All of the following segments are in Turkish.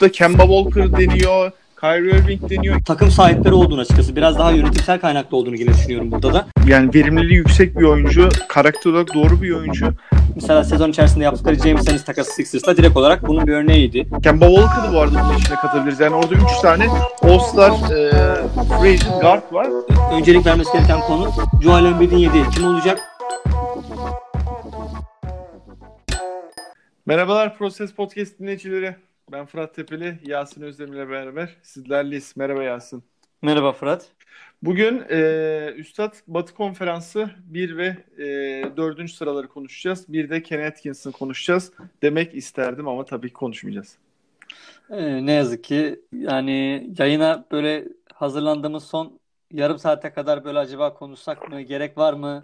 da Kemba Walker deniyor. Kyrie Irving deniyor. Takım sahipleri olduğunu açıkçası. Biraz daha yönetimsel kaynaklı olduğunu yine düşünüyorum burada da. Yani verimliliği yüksek bir oyuncu. Karakter olarak doğru bir oyuncu. Mesela sezon içerisinde yaptıkları James Ennis takası Sixers'la direkt olarak bunun bir örneğiydi. Kemba Walker'ı bu arada bunun içine katabiliriz. Yani orada 3 tane All-Star e, free agent guard var. Öncelik vermesi gereken konu Joel Embiid'in yediği kim olacak? Merhabalar Proses Podcast dinleyicileri. Ben Fırat Tepeli, Yasin Özdemir beraber sizlerleyiz. Merhaba Yasin. Merhaba Fırat. Bugün e, Üstad Batı Konferansı 1 ve e, 4. sıraları konuşacağız. Bir de Ken Atkinson'ı konuşacağız. Demek isterdim ama tabii ki konuşmayacağız. Ee, ne yazık ki yani yayına böyle hazırlandığımız son yarım saate kadar böyle acaba konuşsak mı, gerek var mı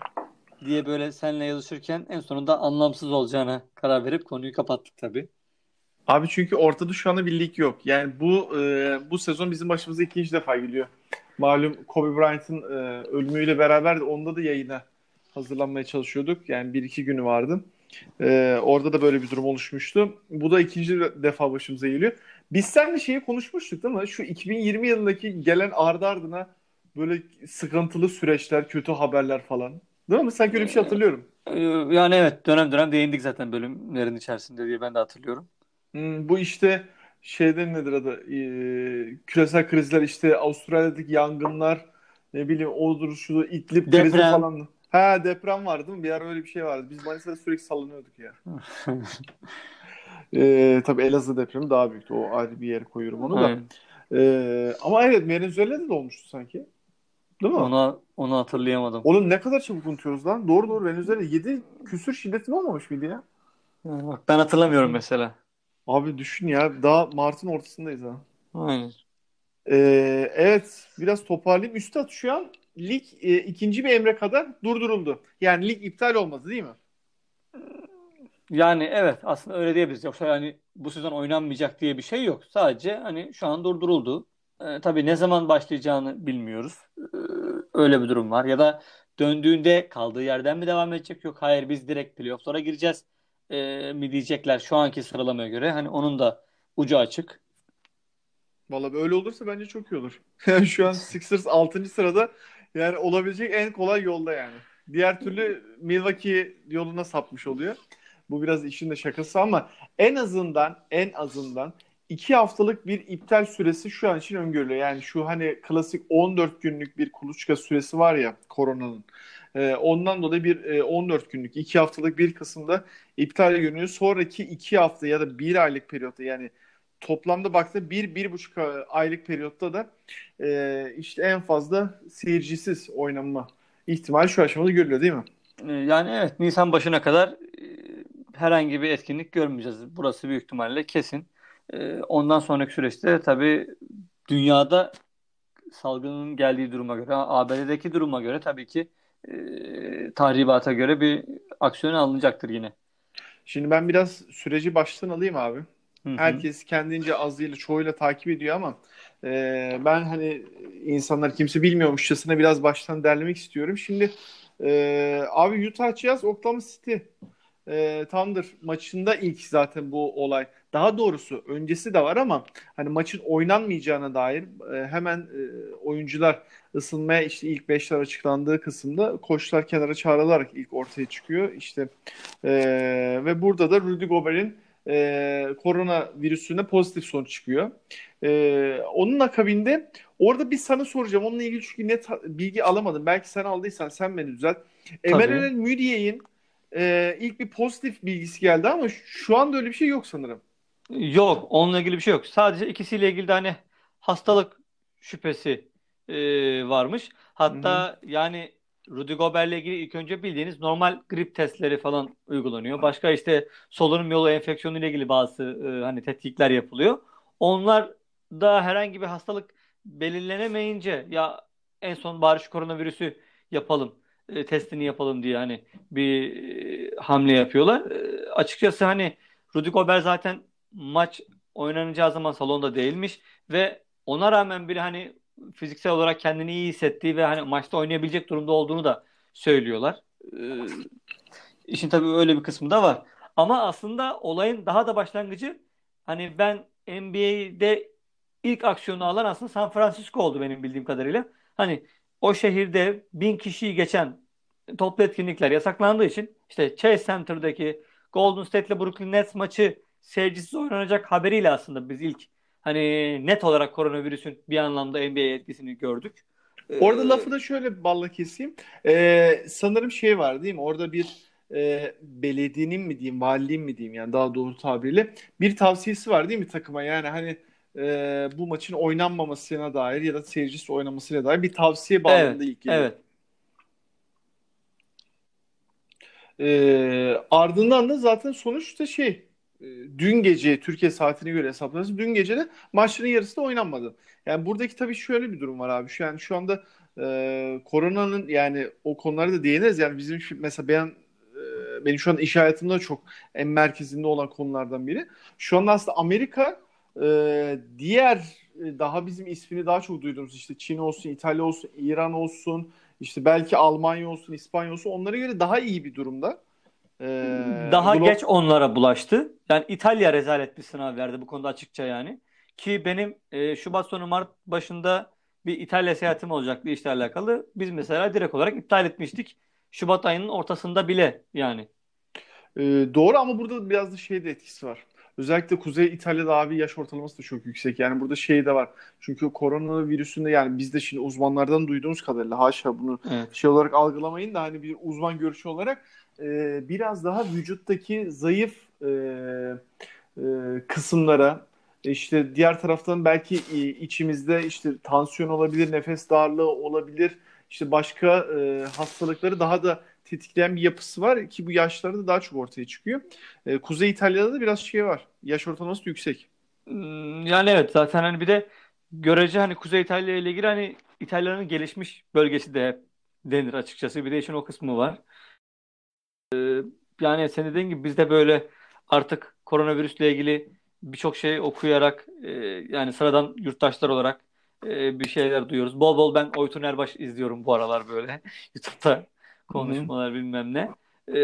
diye böyle seninle yazışırken en sonunda anlamsız olacağına karar verip konuyu kapattık tabii. Abi çünkü ortada şu anda bir lig yok. Yani bu e, bu sezon bizim başımıza ikinci defa geliyor. Malum Kobe Bryant'ın e, ölümüyle beraber de onda da yayına hazırlanmaya çalışıyorduk. Yani bir iki günü vardı. E, orada da böyle bir durum oluşmuştu. Bu da ikinci defa başımıza geliyor. Biz seninle şeyi konuşmuştuk değil mi? Şu 2020 yılındaki gelen ardı ardına böyle sıkıntılı süreçler, kötü haberler falan. Değil mi? Sanki öyle bir şey hatırlıyorum. Ee, Yani evet dönem dönem değindik zaten bölümlerin içerisinde diye ben de hatırlıyorum. Hmm, bu işte şeyden nedir adı? Ee, küresel krizler işte Avustralya'daki yangınlar ne bileyim odur şu İdlib krizi Deprem. falan. Ha deprem vardı değil mi? Bir ara öyle bir şey vardı. Biz Manisa'da sürekli sallanıyorduk ya. Ee, tabii Elazığ depremi daha büyüktü. O ayrı bir yere koyuyorum onu da. Aynen. Ee, ama evet Venezuela'da da olmuştu sanki. Değil mi? Onu, onu hatırlayamadım. Oğlum ne kadar çabuk unutuyoruz lan. Doğru doğru Venezuela 7 küsür şiddetli olmamış mıydı ya? Bak ben hatırlamıyorum mesela. Abi düşün ya daha Mart'ın ortasındayız ha. Aynen. Ee, evet biraz toparlayayım. Üstad şu an lig e, ikinci bir emre kadar durduruldu. Yani lig iptal olmadı değil mi? Yani evet aslında öyle diyebiliriz. Yoksa yani bu sezon oynanmayacak diye bir şey yok. Sadece hani şu an durduruldu. Ee, tabii ne zaman başlayacağını bilmiyoruz. Ee, öyle bir durum var. Ya da döndüğünde kaldığı yerden mi devam edecek? Yok hayır biz direkt playoff'lara gireceğiz ee, mi diyecekler şu anki sıralamaya göre. Hani onun da ucu açık. Valla böyle olursa bence çok iyi olur. Yani şu an Sixers 6. sırada yani olabilecek en kolay yolda yani. Diğer türlü Milwaukee yoluna sapmış oluyor. Bu biraz işin de şakası ama en azından en azından 2 haftalık bir iptal süresi şu an için öngörülüyor. Yani şu hani klasik 14 günlük bir kuluçka süresi var ya koronanın. Ee, ondan dolayı bir e, 14 günlük 2 haftalık bir kısımda iptal görünüyor. Sonraki 2 hafta ya da 1 aylık periyotta yani toplamda baktığında 1-1,5 aylık periyotta da e, işte en fazla seyircisiz oynanma ihtimali şu aşamada görülüyor değil mi? Ee, yani evet Nisan başına kadar e, herhangi bir etkinlik görmeyeceğiz. Burası büyük ihtimalle kesin. Ee, ondan sonraki süreçte tabii dünyada salgının geldiği duruma göre, ABD'deki duruma göre tabii ki e, tahribata göre bir aksiyon alınacaktır yine. Şimdi ben biraz süreci baştan alayım abi. Hı hı. Herkes kendince azıyla çoğuyla takip ediyor ama e, ben hani insanlar kimse bilmiyormuşçasına biraz baştan derlemek istiyorum. Şimdi e, abi Utah Jazz Oklahoma City e, Thunder maçında ilk zaten bu olay. Daha doğrusu öncesi de var ama hani maçın oynanmayacağına dair e, hemen e, oyuncular ısınmaya işte ilk beşler açıklandığı kısımda koçlar kenara çağrılarak ilk ortaya çıkıyor. İşte e, ve burada da Rudy Gobert'in e, korona virüsüne pozitif sonuç çıkıyor. E, onun akabinde orada bir sana soracağım. Onunla ilgili çünkü net bilgi alamadım. Belki sen aldıysan sen beni düzelt. Emmanuel Mudiay'in e, ilk bir pozitif bilgisi geldi ama şu anda öyle bir şey yok sanırım. Yok, onunla ilgili bir şey yok. Sadece ikisiyle ilgili de hani hastalık şüphesi e, varmış. Hatta yani Rudy Gobert'le ilgili ilk önce bildiğiniz normal grip testleri falan uygulanıyor. Başka işte solunum yolu enfeksiyonu ile ilgili bazı e, hani tetkikler yapılıyor. Onlar da herhangi bir hastalık belirlenemeyince ya en son bari şu koronavirüsü yapalım, e, testini yapalım diye hani bir e, hamle yapıyorlar. E, açıkçası hani Rudy Gobert zaten maç oynanacağı zaman salonda değilmiş ve ona rağmen bile hani fiziksel olarak kendini iyi hissettiği ve hani maçta oynayabilecek durumda olduğunu da söylüyorlar. Ee, işin tabii öyle bir kısmı da var. Ama aslında olayın daha da başlangıcı hani ben NBA'de ilk aksiyonu alan aslında San Francisco oldu benim bildiğim kadarıyla. Hani o şehirde bin kişiyi geçen toplu etkinlikler yasaklandığı için işte Chase Center'daki Golden State ile Brooklyn Nets maçı seyircisiz oynanacak haberiyle aslında biz ilk hani net olarak koronavirüsün bir anlamda NBA etkisini gördük. Orada ee, lafı da şöyle balla keseyim. Ee, sanırım şey var değil mi? Orada bir e, belediyenin mi diyeyim, valiliğin mi diyeyim yani daha doğru tabiriyle bir tavsiyesi var değil mi takıma? Yani hani e, bu maçın oynanmamasına dair ya da seyircisi oynamasına dair bir tavsiye bağlamında evet, ilk geliyor. Evet. E, ardından da zaten sonuçta şey dün gece Türkiye saatine göre hesaplarız. Dün gece de maçların yarısı da oynanmadı. Yani buradaki tabii şöyle bir durum var abi. Şu yani şu anda e, koronanın yani o konulara da değiniriz. Yani bizim mesela ben e, benim şu an iş hayatımda çok en merkezinde olan konulardan biri. Şu anda aslında Amerika e, diğer e, daha bizim ismini daha çok duyduğumuz işte Çin olsun, İtalya olsun, İran olsun, işte belki Almanya olsun, İspanya olsun onlara göre daha iyi bir durumda. Ee, daha Glo- geç onlara bulaştı. Yani İtalya rezalet bir sınav verdi bu konuda açıkça yani. Ki benim e, Şubat sonu Mart başında bir İtalya seyahatim olacaktı işle alakalı. Biz mesela direkt olarak iptal etmiştik. Şubat ayının ortasında bile yani. Ee, doğru ama burada biraz da şey de etkisi var. Özellikle Kuzey İtalya'da abi yaş ortalaması da çok yüksek. Yani burada şey de var. Çünkü korona virüsünde yani biz de şimdi uzmanlardan duyduğumuz kadarıyla haşa bunu evet. şey olarak algılamayın da hani bir uzman görüşü olarak e, biraz daha vücuttaki zayıf e, e, kısımlara işte diğer taraftan belki içimizde işte tansiyon olabilir, nefes darlığı olabilir, işte başka e, hastalıkları daha da tetikleyen bir yapısı var ki bu yaşlarda daha çok ortaya çıkıyor. E, Kuzey İtalya'da da biraz şey var. Yaş ortalaması yüksek. Hmm, yani evet zaten hani bir de görece hani Kuzey İtalya ile ilgili hani İtalya'nın gelişmiş bölgesi de denir açıkçası. Bir de işin o kısmı var. Ee, yani sen dediğin gibi biz de böyle artık koronavirüsle ilgili birçok şey okuyarak e, yani sıradan yurttaşlar olarak e, bir şeyler duyuyoruz. Bol bol ben Oytun Erbaş izliyorum bu aralar böyle YouTube'da konuşmalar Hı-hı. bilmem ne. E,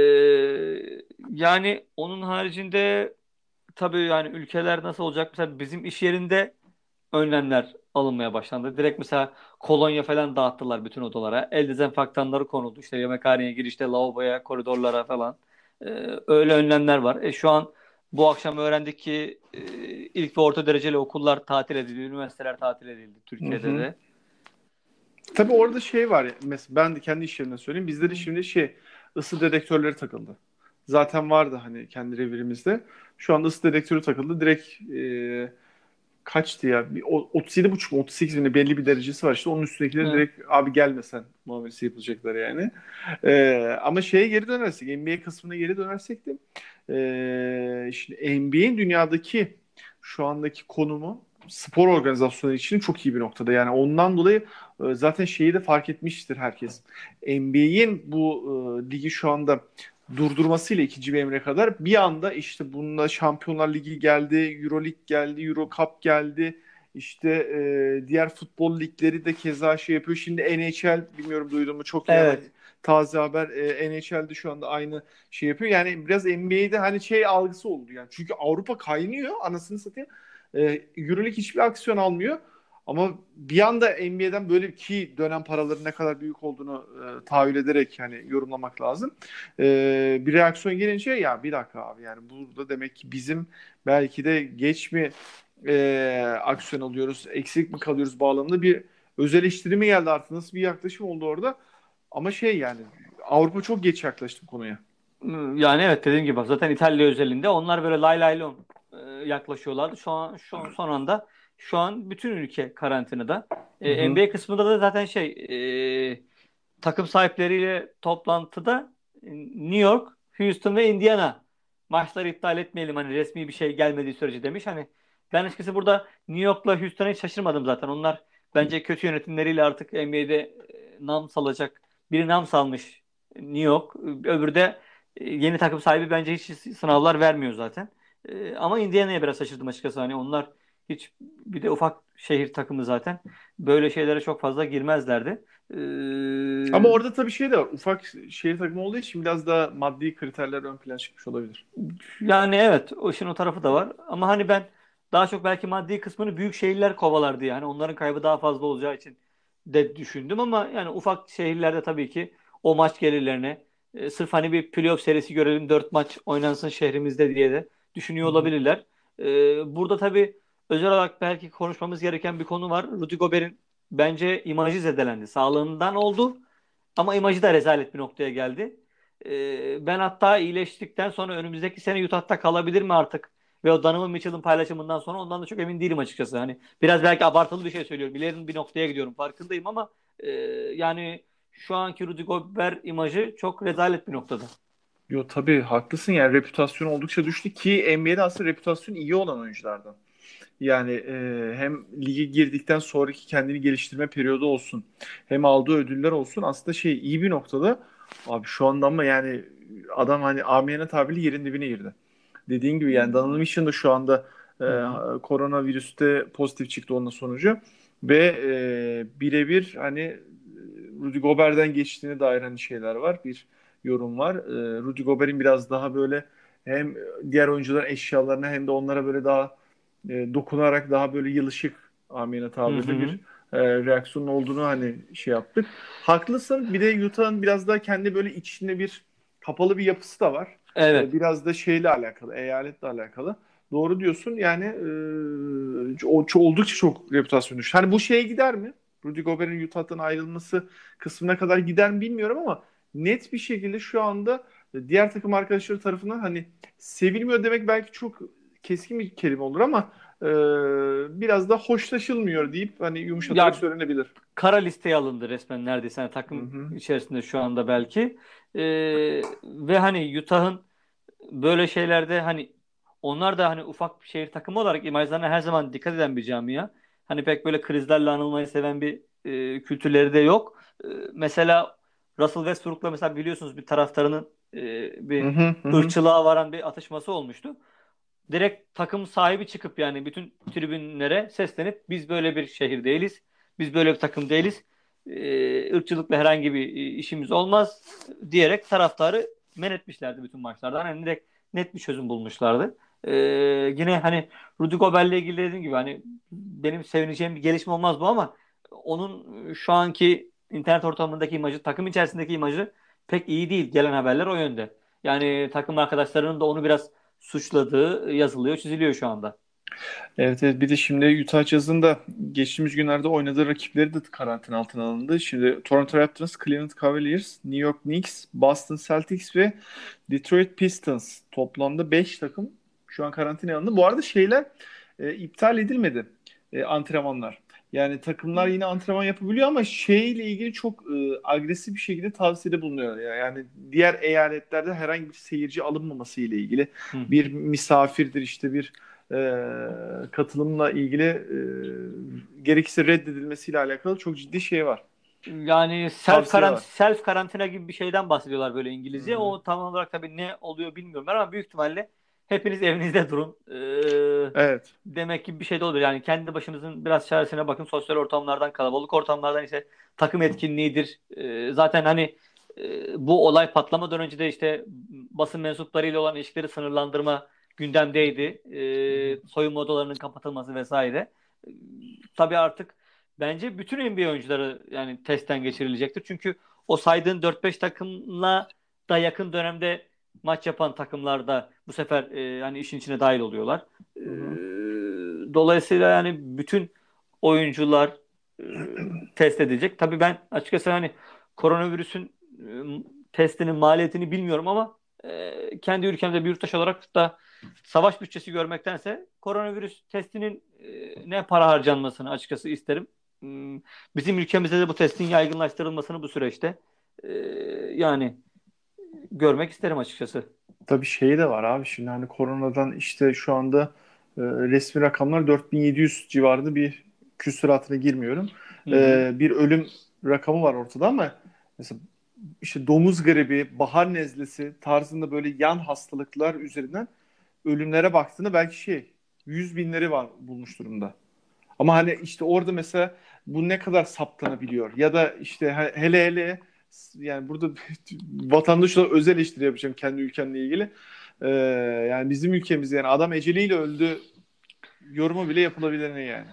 yani onun haricinde tabii yani ülkeler nasıl olacak? Mesela bizim iş yerinde önlemler alınmaya başlandı. Direkt mesela kolonya falan dağıttılar bütün odalara. El dezenfektanları konuldu. İşte yemekhaneye girişte, lavaboya, koridorlara falan. Ee, öyle önlemler var. E, şu an bu akşam öğrendik ki e, ilk ve orta dereceli okullar tatil edildi. Üniversiteler tatil edildi Türkiye'de Hı-hı. de. Tabii orada şey var ya. Mesela ben de kendi iş yerimden söyleyeyim. Bizde de şimdi şey ısı dedektörleri takıldı. Zaten vardı hani kendi revirimizde. Şu anda ısı dedektörü takıldı. Direkt e, kaçtı ya? Bir, 37 buçuk 38 bine belli bir derecesi var. İşte onun üstündekiler evet. direkt abi gelmesen muamelesi yapılacaklar yani. Ee, ama şeye geri dönersek NBA kısmına geri dönersek de e, şimdi NBA'in dünyadaki şu andaki konumu spor organizasyonu için çok iyi bir noktada. Yani ondan dolayı e, zaten şeyi de fark etmiştir herkes. NBA'in bu e, ligi şu anda durdurmasıyla ikinci bir emre kadar bir anda işte bununla Şampiyonlar Ligi geldi, Euro Lig geldi, Euro Cup geldi. İşte e, diğer futbol ligleri de keza şey yapıyor. Şimdi NHL bilmiyorum duydun mu çok evet. yani taze haber e, NHL'de şu anda aynı şey yapıyor. Yani biraz NBA'de hani şey algısı oldu yani. Çünkü Avrupa kaynıyor anasını satayım. E, Euroleague hiçbir aksiyon almıyor. Ama bir anda NBA'den böyle ki dönem paraların ne kadar büyük olduğunu e, tahayyül ederek yani yorumlamak lazım. E, bir reaksiyon gelince ya bir dakika abi yani burada demek ki bizim belki de geç mi e, aksiyon alıyoruz, eksik mi kalıyoruz bağlamında bir öz eleştiri geldi artık nasıl bir yaklaşım oldu orada. Ama şey yani Avrupa çok geç yaklaştı konuya. Yani evet dediğim gibi zaten İtalya özelinde onlar böyle lay lay e, yaklaşıyorlardı. Şu an şu an son anda şu an bütün ülke karantinada. E, NBA kısmında da zaten şey e, takım sahipleriyle toplantıda New York, Houston ve Indiana maçları iptal etmeyelim hani resmi bir şey gelmediği sürece demiş. Hani ben açıkçası burada New York'la Houston'a hiç şaşırmadım zaten. Onlar bence kötü yönetimleriyle artık NBA'de e, nam salacak. Biri nam salmış New York. Öbürü de e, yeni takım sahibi bence hiç sınavlar vermiyor zaten. E, ama Indiana'ya biraz şaşırdım açıkçası. Hani onlar hiç bir de ufak şehir takımı zaten. Böyle şeylere çok fazla girmezlerdi. Ee... Ama orada tabii şey de var. Ufak şehir takımı olduğu için biraz daha maddi kriterler ön plana çıkmış olabilir. Yani evet. O işin o tarafı da var. Ama hani ben daha çok belki maddi kısmını büyük şehirler kovalar diye. Hani onların kaybı daha fazla olacağı için de düşündüm ama yani ufak şehirlerde tabii ki o maç gelirlerine e, sırf hani bir playoff serisi görelim dört maç oynansın şehrimizde diye de düşünüyor olabilirler. E, burada tabii özel olarak belki konuşmamız gereken bir konu var. Rudy Gobert'in bence imajı zedelendi. Sağlığından oldu ama imajı da rezalet bir noktaya geldi. E, ben hatta iyileştikten sonra önümüzdeki sene Utah'ta kalabilir mi artık? Ve o Donovan Mitchell'ın paylaşımından sonra ondan da çok emin değilim açıkçası. Hani biraz belki abartılı bir şey söylüyorum. İlerin bir noktaya gidiyorum farkındayım ama e, yani şu anki Rudy Gobert imajı çok rezalet bir noktada. Yo tabii haklısın yani reputasyon oldukça düştü ki NBA'de aslında reputasyon iyi olan oyunculardan. Yani e, hem lige girdikten sonraki kendini geliştirme periyodu olsun hem aldığı ödüller olsun aslında şey iyi bir noktada. Abi şu anda ama yani adam hani amiyane tabiri yerin dibine girdi. Dediğin gibi yani Donovan Mitchell da şu anda e, koronavirüste pozitif çıktı onun sonucu ve e, birebir hani Rudy Gobert'den geçtiğine dair hani şeyler var. Bir yorum var. E, Rudy Gobert'in biraz daha böyle hem diğer oyuncuların eşyalarına hem de onlara böyle daha e, dokunarak daha böyle yılışık amine tabirle bir e, reaksiyonun olduğunu hani şey yaptık. Haklısın. Bir de Utah'ın biraz daha kendi böyle içinde bir kapalı bir yapısı da var. Evet. E, biraz da şeyle alakalı, eyaletle alakalı. Doğru diyorsun. Yani e, o, oldukça çok reputasyon düştü. Hani bu şeye gider mi? Rudy Gobert'in Utah'tan ayrılması kısmına kadar gider mi bilmiyorum ama net bir şekilde şu anda diğer takım arkadaşları tarafından hani sevilmiyor demek belki çok keskin bir kelime olur ama e, biraz da hoşlaşılmıyor deyip hani yumuşatarak ya, söylenebilir. Kara listeye alındı resmen neredeyse hani takım Hı-hı. içerisinde şu anda belki. E, ve hani Utah'ın böyle şeylerde hani onlar da hani ufak bir şehir takımı olarak imajlarına her zaman dikkat eden bir camia. Hani pek böyle krizlerle anılmayı seven bir e, kültürleri de yok. E, mesela Russell Westbrook'la mesela biliyorsunuz bir taraftarının e, bir hı hı, ırkçılığa varan bir atışması olmuştu. Direkt takım sahibi çıkıp yani bütün tribünlere seslenip biz böyle bir şehir değiliz. Biz böyle bir takım değiliz. E, ırkçılıkla herhangi bir işimiz olmaz diyerek taraftarı men etmişlerdi bütün maçlardan. Yani direkt net bir çözüm bulmuşlardı. Ee, yine hani Rudy Gobert'le ilgili dediğim gibi hani benim sevineceğim bir gelişme olmaz bu ama onun şu anki internet ortamındaki imajı, takım içerisindeki imajı pek iyi değil. Gelen haberler o yönde. Yani takım arkadaşlarının da onu biraz suçladığı yazılıyor, çiziliyor şu anda. Evet, evet bir de şimdi Utah Jazz'ın da geçtiğimiz günlerde oynadığı rakipleri de karantina altına alındı. Şimdi Toronto Raptors, Cleveland Cavaliers, New York Knicks, Boston Celtics ve Detroit Pistons toplamda 5 takım şu an karantina alındı. Bu arada şeyler e, iptal edilmedi e, antrenmanlar. Yani takımlar yine antrenman yapabiliyor ama şeyle ilgili çok e, agresif bir şekilde tavsiyede bulunuyor. Yani diğer eyaletlerde herhangi bir seyirci alınmaması ile ilgili Hı. bir misafirdir işte bir e, katılımla ilgili e, gerekirse reddedilmesiyle alakalı çok ciddi şey var. Yani self, karant self karantina gibi bir şeyden bahsediyorlar böyle İngilizce. Hı-hı. O tam olarak tabii ne oluyor bilmiyorum ama büyük ihtimalle hepiniz evinizde durun. Ee, evet. Demek ki bir şey de olur. Yani kendi başınızın biraz çaresine bakın. Sosyal ortamlardan, kalabalık ortamlardan işte takım etkinliğidir. Ee, zaten hani e, bu olay patlamadan önce de işte basın mensuplarıyla olan ilişkileri sınırlandırma gündemdeydi. Ee, soyunma odalarının kapatılması vesaire. Ee, tabii artık bence bütün NBA oyuncuları yani testten geçirilecektir. Çünkü o saydığın 4-5 takımla da yakın dönemde maç yapan takımlar da bu sefer e, hani işin içine dahil oluyorlar. E, dolayısıyla yani bütün oyuncular e, test edecek. Tabii ben açıkçası hani koronavirüsün e, testinin maliyetini bilmiyorum ama e, kendi ülkemde bir yurttaş olarak da savaş bütçesi görmektense koronavirüs testinin e, ne para harcanmasını açıkçası isterim. Hmm, bizim ülkemizde de bu testin yaygınlaştırılmasını bu süreçte e, yani görmek isterim açıkçası. Tabii şey de var abi şimdi hani koronadan işte şu anda e, resmi rakamlar 4700 civarında bir küsuratına girmiyorum. E, bir ölüm rakamı var ortada ama mesela işte domuz gribi, bahar nezlesi tarzında böyle yan hastalıklar üzerinden ölümlere baktığında belki şey 100 binleri var bulmuş durumda. Ama hani işte orada mesela bu ne kadar saptanabiliyor ya da işte hele hele yani burada vatandaş olarak özel eleştiri yapacağım kendi ülkemle ilgili. Ee, yani bizim ülkemiz yani adam eceliyle öldü yorumu bile yapılabilir yani.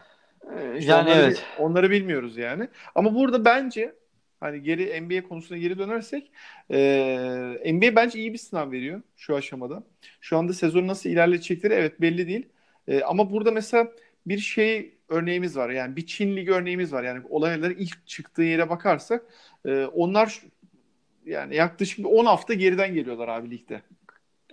Ee, işte yani onları, evet. Onları bilmiyoruz yani. Ama burada bence hani geri NBA konusuna geri dönersek e, NBA bence iyi bir sınav veriyor şu aşamada. Şu anda sezon nasıl ilerleyecekleri evet belli değil. E, ama burada mesela bir şey örneğimiz var. Yani bir Çin Ligi örneğimiz var. Yani olayların ilk çıktığı yere bakarsak e, onlar yani yaklaşık 10 hafta geriden geliyorlar abi ligde.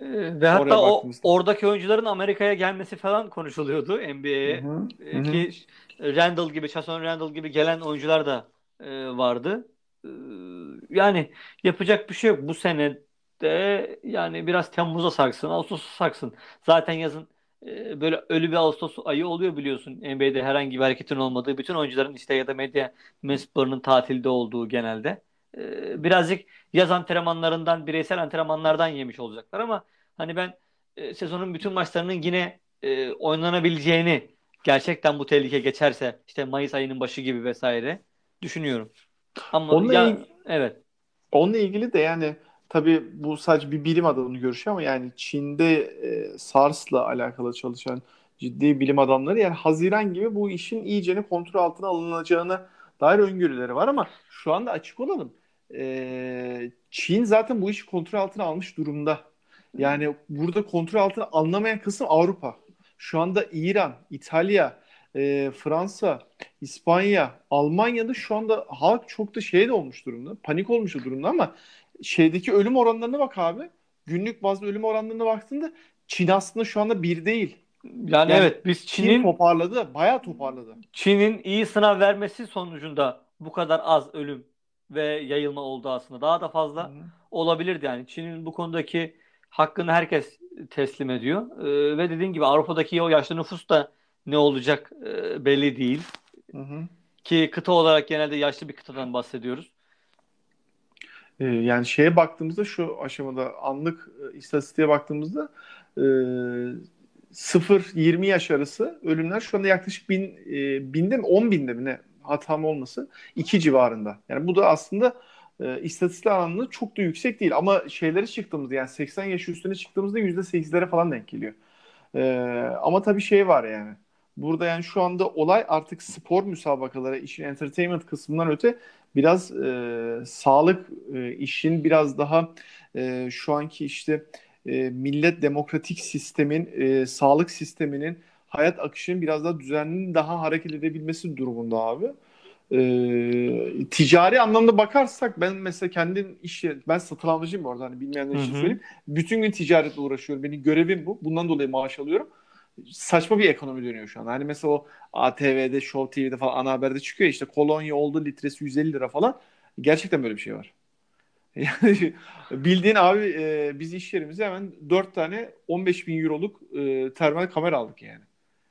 Ee, ve hatta o oradaki oyuncuların Amerika'ya gelmesi falan konuşuluyordu NBA'ye. Ee, ki Randall gibi, Jason Randall gibi gelen oyuncular da e, vardı. Ee, yani yapacak bir şey yok. Bu sene de yani biraz Temmuz'a saksın, Ağustos'a saksın. Zaten yazın e, böyle ölü bir Ağustos ayı oluyor biliyorsun. NBA'de herhangi bir hareketin olmadığı, bütün oyuncuların işte ya da medya mensuplarının tatilde olduğu genelde. E, birazcık yaz antrenmanlarından, bireysel antrenmanlardan yemiş olacaklar ama hani ben e, sezonun bütün maçlarının yine e, oynanabileceğini gerçekten bu tehlike geçerse işte Mayıs ayının başı gibi vesaire düşünüyorum. Ama Onunla ya, ilgili, evet. Onunla ilgili de yani tabii bu sadece bir bilim adamının görüşü ama yani Çin'de e, SARS'la alakalı çalışan ciddi bilim adamları yani Haziran gibi bu işin iyicene kontrol altına alınacağını dair öngörüleri var ama şu anda açık olalım. E, Çin zaten bu işi kontrol altına almış durumda. Yani burada kontrol altına alınamayan kısım Avrupa. Şu anda İran, İtalya, e, Fransa, İspanya, Almanya'da şu anda halk çok da şey de olmuş durumda. Panik olmuş durumda ama şeydeki ölüm oranlarına bak abi. Günlük bazı ölüm oranlarına baktığında Çin aslında şu anda bir değil. Yani, yani evet biz Çin'in Çin toparladı, bayağı toparladı. Çin'in iyi sınav vermesi sonucunda bu kadar az ölüm ve yayılma oldu aslında. Daha da fazla Hı. olabilirdi yani. Çin'in bu konudaki hakkını herkes teslim ediyor. Ee, ve dediğin gibi Avrupa'daki o yaşlı nüfus da ne olacak e, belli değil. Hı hı. Ki kıta olarak genelde yaşlı bir kıtadan bahsediyoruz. Ee, yani şeye baktığımızda şu aşamada anlık e, istatistiğe baktığımızda e, 0-20 yaş arası ölümler şu anda yaklaşık bin, e, binde mi 10 binde mi ne hatam olması 2 civarında. Yani bu da aslında e, istatistik anlamında çok da yüksek değil ama şeyleri çıktığımızda yani 80 yaş üstüne çıktığımızda %8'lere falan denk geliyor. E, ama tabii şey var yani burada yani şu anda olay artık spor müsabakaları işin entertainment kısmından öte biraz e, sağlık e, işin biraz daha e, şu anki işte e, millet demokratik sistemin e, sağlık sisteminin hayat akışının biraz daha düzenli daha hareket edebilmesi durumunda abi. E, ticari anlamda bakarsak ben mesela kendim iş ben satın almacıyım bu arada hani bilmeyenler için söyleyeyim. Bütün gün ticaretle uğraşıyorum. Benim görevim bu. Bundan dolayı maaş alıyorum saçma bir ekonomi dönüyor şu an. Hani mesela o ATV'de, Show TV'de falan ana haberde çıkıyor işte kolonya oldu litresi 150 lira falan. Gerçekten böyle bir şey var. Yani bildiğin abi e, biz iş yerimize hemen 4 tane 15 bin euroluk e, termal kamera aldık yani.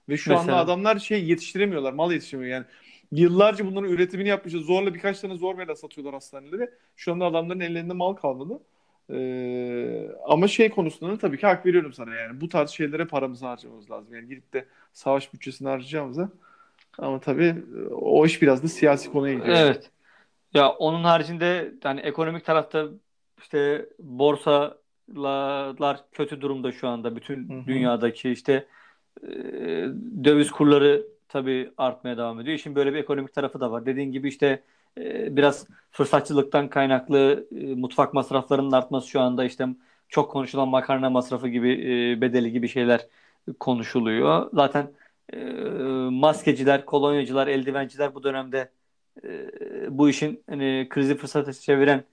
Ve şu Mesela... anda adamlar şey yetiştiremiyorlar, mal yetiştiremiyor yani. Yıllarca bunların üretimini yapmışız. Zorla birkaç tane zor meyla satıyorlar hastanelere. Şu anda adamların ellerinde mal kalmadı. Ee, ama şey konusunda tabii ki hak veriyorum sana yani. Bu tarz şeylere paramızı harcamamız lazım. Yani gidip de savaş bütçesini harcayacağımıza. Ama tabii o iş biraz da siyasi konuya gidiyor. Evet. Ya onun haricinde yani ekonomik tarafta işte borsalar kötü durumda şu anda bütün Hı-hı. dünyadaki işte e, döviz kurları tabii artmaya devam ediyor. İşin böyle bir ekonomik tarafı da var. Dediğin gibi işte ee, biraz fırsatçılıktan kaynaklı e, mutfak masraflarının artması şu anda işte çok konuşulan makarna masrafı gibi e, bedeli gibi şeyler konuşuluyor. Zaten e, maskeciler, kolonyacılar, eldivenciler bu dönemde bu işin hani, krizi fırsatı çeviren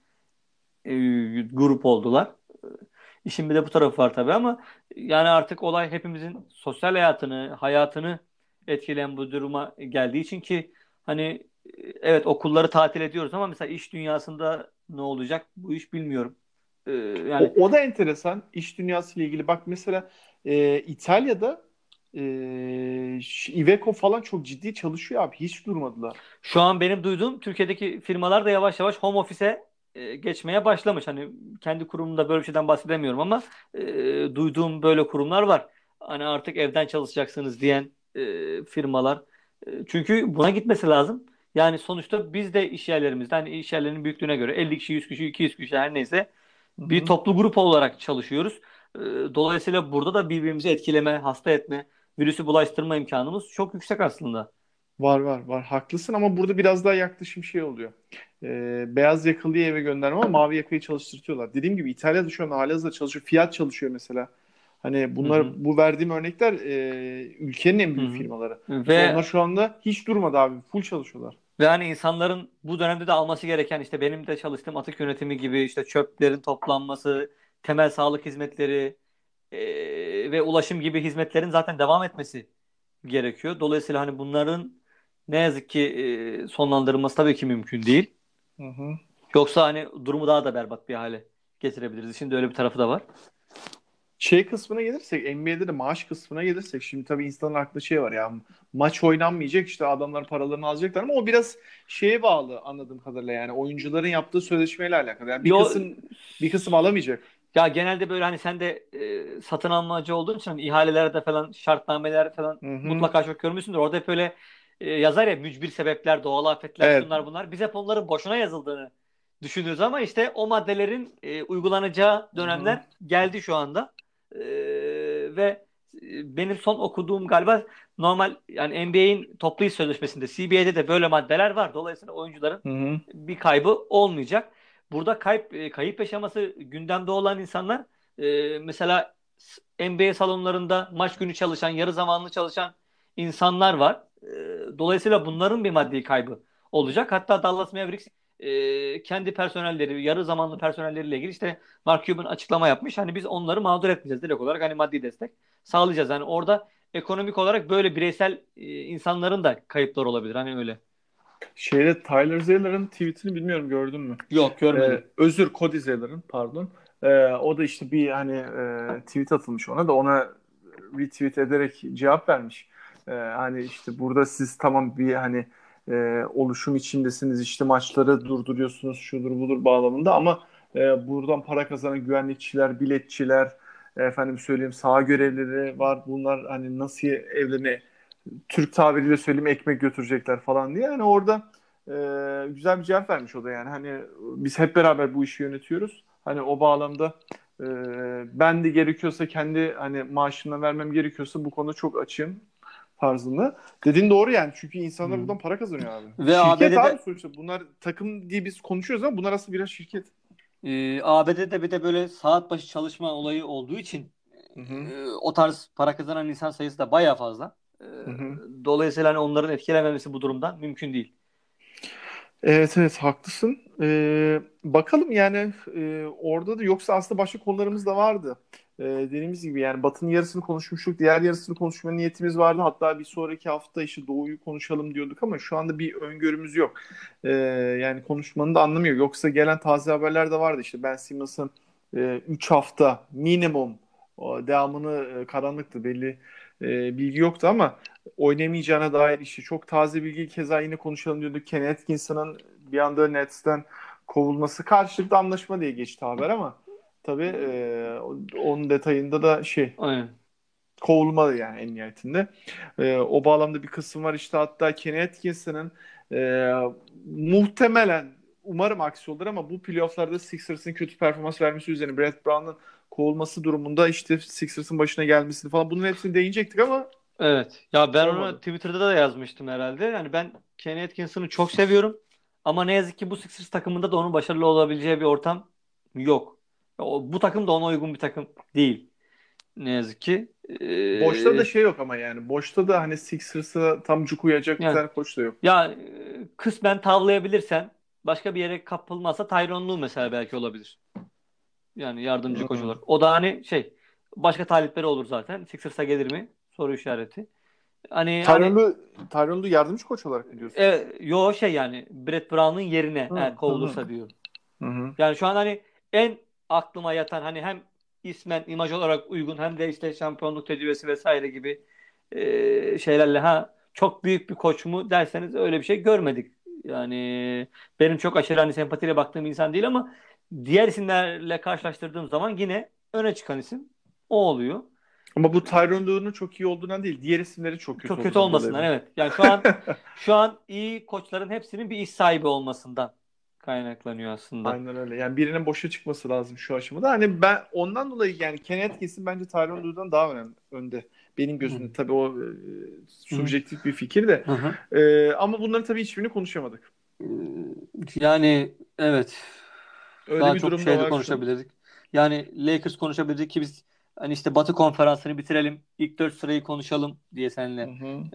grup oldular. İşin bir de bu tarafı var tabii ama yani artık olay hepimizin sosyal hayatını, hayatını etkileyen bu duruma geldiği için ki hani evet okulları tatil ediyoruz ama mesela iş dünyasında ne olacak bu iş bilmiyorum. Ee, yani o, o da enteresan iş dünyası ile ilgili. Bak mesela e, İtalya'da e, Iveco falan çok ciddi çalışıyor abi. Hiç durmadılar. Şu an benim duyduğum Türkiye'deki firmalar da yavaş yavaş home office'e e, geçmeye başlamış. Hani kendi kurumumda böyle bir şeyden bahsedemiyorum ama e, duyduğum böyle kurumlar var. Hani artık evden çalışacaksınız diyen e, firmalar. E, çünkü buna gitmesi lazım. Yani sonuçta biz de iş yerlerimizde hani iş yerlerinin büyüklüğüne göre 50 kişi, 100 kişi, 200 kişi her neyse bir Hı-hı. toplu grup olarak çalışıyoruz. Dolayısıyla burada da birbirimizi etkileme, hasta etme virüsü bulaştırma imkanımız çok yüksek aslında. Var var var haklısın ama burada biraz daha yaklaşım şey oluyor. Ee, beyaz yakalıyı eve gönderme ama mavi yakayı çalıştırtıyorlar. Dediğim gibi İtalya'da şu an halihazırda çalışıyor. Fiyat çalışıyor mesela. Hani bunlar Hı hı. bu verdiğim örnekler e, ülkenin en büyük Hı hı. firmaları. Ve Onlar şu anda hiç durmadı abi. Full çalışıyorlar. Ve hani insanların bu dönemde de alması gereken işte benim de çalıştığım atık yönetimi gibi işte çöplerin toplanması, temel sağlık hizmetleri eee, ve ulaşım gibi hizmetlerin zaten devam etmesi gerekiyor. Dolayısıyla hani bunların ne yazık ki eee, sonlandırılması tabii ki mümkün değil. Hı hı. Yoksa hani durumu daha da berbat bir hale getirebiliriz. Şimdi öyle bir tarafı da var. Şey kısmına gelirsek, NBA'de de maaş kısmına gelirsek şimdi tabii insanın aklında şey var ya maç oynanmayacak işte adamlar paralarını alacaklar ama o biraz şeye bağlı anladığım kadarıyla yani oyuncuların yaptığı sözleşmeyle alakalı. Yani bir Yo- kısım bir kısım alamayacak. Ya genelde böyle hani sen de eee, satın almacı olduğun için hani ihalelerde falan şartnameler falan Hı hı. mutlaka çok görmüşsündür. Orada hep öyle e, yazar ya mücbir sebepler, doğal afetler, Evet. şunlar bunlar. Biz hep onların boşuna yazıldığını düşünürüz ama işte o maddelerin e, uygulanacağı dönemler geldi şu anda. E, ve benim son okuduğum galiba normal yani NBA'in toplu iş sözleşmesinde CBA'de de böyle maddeler var. Dolayısıyla oyuncuların Hı hı. bir kaybı olmayacak. Burada kayıp kayıp yaşaması gündemde olan insanlar e, mesela NBA salonlarında maç günü çalışan, yarı zamanlı çalışan insanlar var. E, dolayısıyla bunların bir maddi kaybı olacak. Hatta Dallas Mavericks e, kendi personelleri, yarı zamanlı personelleriyle ilgili işte Mark Cuban açıklama yapmış. Hani biz onları mağdur etmeyeceğiz direkt olarak hani maddi destek sağlayacağız. Hani orada ekonomik olarak böyle bireysel e, insanların da kayıplar olabilir. Hani öyle. Şeyde Tyler Zeller'ın tweetini bilmiyorum gördün mü? Yok Ee, özür Cody Zeller'ın pardon. Ee, o da işte bir hani e, tweet atılmış ona da ona retweet ederek cevap vermiş. Ee, hani işte burada siz tamam bir hani e, oluşum içindesiniz işte maçları durduruyorsunuz şudur budur bağlamında ama e, buradan para kazanan güvenlikçiler, biletçiler, efendim söyleyeyim saha görevlileri var. Bunlar hani nasıl evlerine Türk tabiriyle söyleyeyim ekmek götürecekler falan diye. Yani orada e, güzel bir cevap vermiş o da yani. Hani biz hep beraber bu işi yönetiyoruz. Hani o bağlamda e, ben de gerekiyorsa kendi hani maaşımdan vermem gerekiyorsa bu konuda çok açığım tarzında. Dediğin doğru yani. Çünkü insanlar Hı. buradan para kazanıyor abi. Ve şirket ABD'de abi sonuçta. Bunlar takım diye biz konuşuyoruz ama bunlar aslında biraz şirket. Ee, ABD'de bir de böyle saat başı çalışma olayı olduğu için e, o tarz para kazanan insan sayısı da bayağı fazla. Hı. Dolayısıyla hani onların etkilenmemesi bu durumdan mümkün değil. Evet evet haklısın. Ee, bakalım yani e, orada da yoksa aslında başka konularımız da vardı. Ee, dediğimiz gibi yani Batı'nın yarısını konuşmuştuk. Diğer yarısını konuşma niyetimiz vardı. Hatta bir sonraki hafta işte Doğu'yu konuşalım diyorduk ama şu anda bir öngörümüz yok. Ee, yani konuşmanın da anlamı yok. Yoksa gelen taze haberler de vardı. İşte Ben Simmons'ın 3 hafta minimum devamını e, karanlıktı belli e, bilgi yoktu ama oynamayacağına dair işte çok taze bilgi keza yine konuşalım diyorduk. Kenny Atkinson'ın bir anda Nets'ten kovulması karşılıklı anlaşma diye geçti haber ama tabii e, onun detayında da şey Aynen. kovulmadı yani en nihayetinde. E, o bağlamda bir kısım var işte hatta Kenny Atkinson'ın e, muhtemelen umarım aksi olur ama bu playofflarda Sixers'ın kötü performans vermesi üzerine Brett Brown'ın kovulması durumunda işte Sixers'ın başına gelmesini falan bunun hepsini değinecektik ama Evet. Ya ben onu. Twitter'da da yazmıştım herhalde. Yani ben Kenny Atkinson'ı çok seviyorum. Ama ne yazık ki bu Sixers takımında da onun başarılı olabileceği bir ortam yok. O, bu takım da ona uygun bir takım değil. Ne yazık ki. Ee, boşta da şey yok ama yani boşta da hani Sixers'a tam cuk uyacak bir Yani. tane koç da yok. Ya e, kısmen tavlayabilirsen başka bir yere kapılmazsa Tyronn Lue mesela belki olabilir. Yani yardımcı koç Hı. olarak. O da hani şey başka talipleri olur zaten. Sixers'a gelir mi? Soru işareti. Hani hani Tyronn Lue, Tyronn Lue yardımcı koç olarak mı diyorsun? e, yo şey yani Brett Brown'un yerine hı, kovulursa hı. diyor. Hı hı. Yani şu an hani en aklıma yatan hani hem ismen imaj olarak uygun hem de işte şampiyonluk tecrübesi vesaire gibi e, şeylerle ha çok büyük bir koç mu derseniz öyle bir şey görmedik. Yani benim çok aşırı hani sempatiyle baktığım insan değil ama diğer isimlerle karşılaştırdığım zaman yine öne çıkan isim o oluyor. Ama bu Tyronn Lue'nun çok iyi olduğundan değil. Diğer isimleri çok kötü Çok kötü olmasından evet. Yani şu an şu an iyi koçların hepsinin bir iş sahibi olmasından kaynaklanıyor aslında. Aynen öyle. Yani birinin boşa çıkması lazım şu aşamada. Hani ben ondan dolayı yani Kenny Atkinson bence Tyronn Lue'dan daha önemli önde. Benim gözümde tabii o e, subjektif bir fikir de. Hı hı. E, ama bunların tabii hiçbirini konuşamadık. Yani evet. Öyle Daha bir çok durum da şey de var şu an. konuşabilirdik. Yani Lakers konuşabilirdik ki biz hani işte Batı konferansını bitirelim. ilk dört sırayı konuşalım diye seninle Hı hı.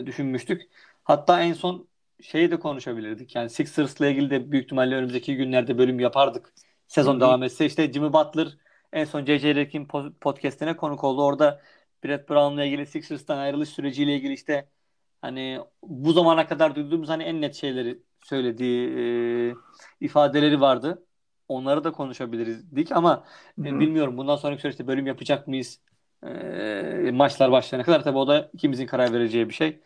e, düşünmüştük. Hatta en son şeyi de konuşabilirdik. Yani Sixers'la ilgili de büyük ihtimalle önümüzdeki günlerde bölüm yapardık. Sezon devam etse işte Jimmy Butler en son. Redick'in po- podcast'ine konuk oldu. Orada Brett Brown'la ilgili Sixers'tan ayrılış süreciyle ilgili işte hani bu zamana kadar duyduğumuz hani en net şeyleri söylediği e, ifadeleri vardı. Onları da konuşabiliriz dik ama e, bilmiyorum bundan sonraki süreçte bölüm yapacak mıyız? E, maçlar başlayana kadar tabii o da ikimizin karar vereceği bir şey.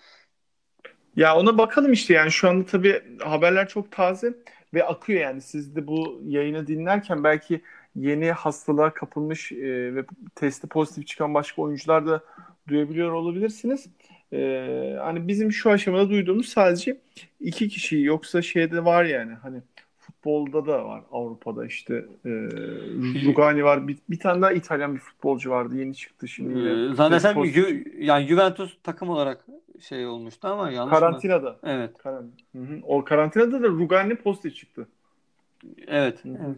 Ya ona bakalım işte yani şu anda tabii haberler çok taze ve akıyor yani siz de bu yayını dinlerken belki yeni hastalığa kapılmış e, ve testi pozitif çıkan başka oyuncular da duyabiliyor olabilirsiniz. E, hani bizim şu aşamada duyduğumuz sadece iki kişi yoksa şeyde var yani hani futbolda da var Avrupa'da işte e, Rugani var bir, bir tane daha İtalyan bir futbolcu vardı yeni çıktı şimdi. E, Testi zannedersem pozitif. Ju- yani Juventus takım olarak şey olmuştu ama yanlış mı? Karantinada. Evet. Karan- Hı hı. O karantinada da Rugani pozitif çıktı. Evet. Hı hı. evet.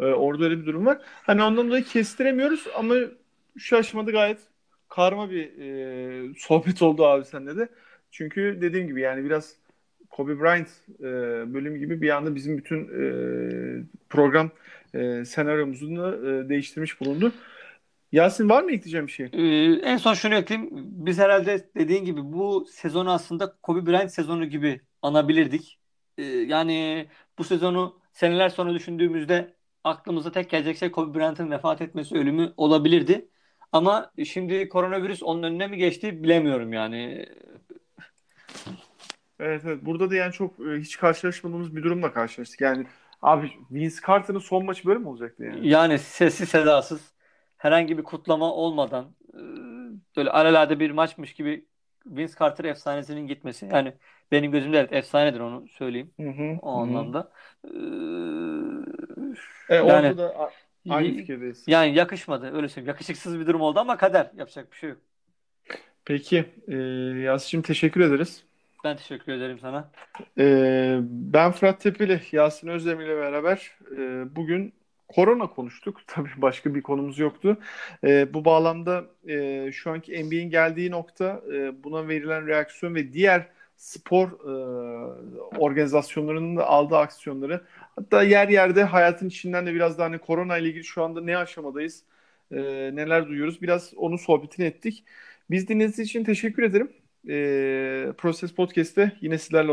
Ee, orada öyle bir durum var. Hani ondan dolayı kestiremiyoruz ama şu aşamada gayet karma bir e, sohbet oldu abi sende de. Çünkü dediğim gibi yani biraz Kobe Bryant e, bölümü gibi bir anda bizim bütün e, program e, senaryomuzu da e, değiştirmiş bulundu. Yasin var mı ekleyeceğim bir şey? Ee, en son şunu ekleyeyim. Biz herhalde dediğin gibi bu sezonu aslında Kobe Bryant sezonu gibi anabilirdik. Ee, yani bu sezonu seneler sonra düşündüğümüzde aklımıza tek gelecek şey Kobe Bryant'ın vefat etmesi, ölümü olabilirdi. Ama şimdi koronavirüs onun önüne mi geçti bilemiyorum yani. Evet evet. Burada da yani çok e, hiç karşılaşmadığımız bir durumla karşılaştık. Yani abi Vince Carter'ın son maçı böyle mi olacaktı yani? Yani sessiz sedasız herhangi bir kutlama olmadan e, böyle alelade bir maçmış gibi Vince Carter efsanesinin gitmesi. Yani benim gözümde evet efsanedir onu söyleyeyim Hı hı, o hı anlamda. Ee, E, yani da aynı fikirdeyiz. yani yakışmadı öyle söyleyeyim. Yakışıksız bir durum oldu ama kader yapacak bir şey yok. Peki e, Yasin'cim teşekkür ederiz. Ben teşekkür ederim sana. E, ben Fırat Tepeli, Yasin Özdemir ile beraber e, bugün korona konuştuk. Tabii başka bir konumuz yoktu. E, bu bağlamda e, şu anki NBA'in geldiği nokta e, buna verilen reaksiyon ve diğer spor e, organizasyonlarının da aldığı aksiyonları hatta yer yerde hayatın içinden de biraz daha hani korona ile ilgili şu anda ne aşamadayız e, neler duyuyoruz biraz onun sohbetini ettik. Biz dinlediğiniz için teşekkür ederim. E, Proses Podcast'te yine sizlerle olacağız.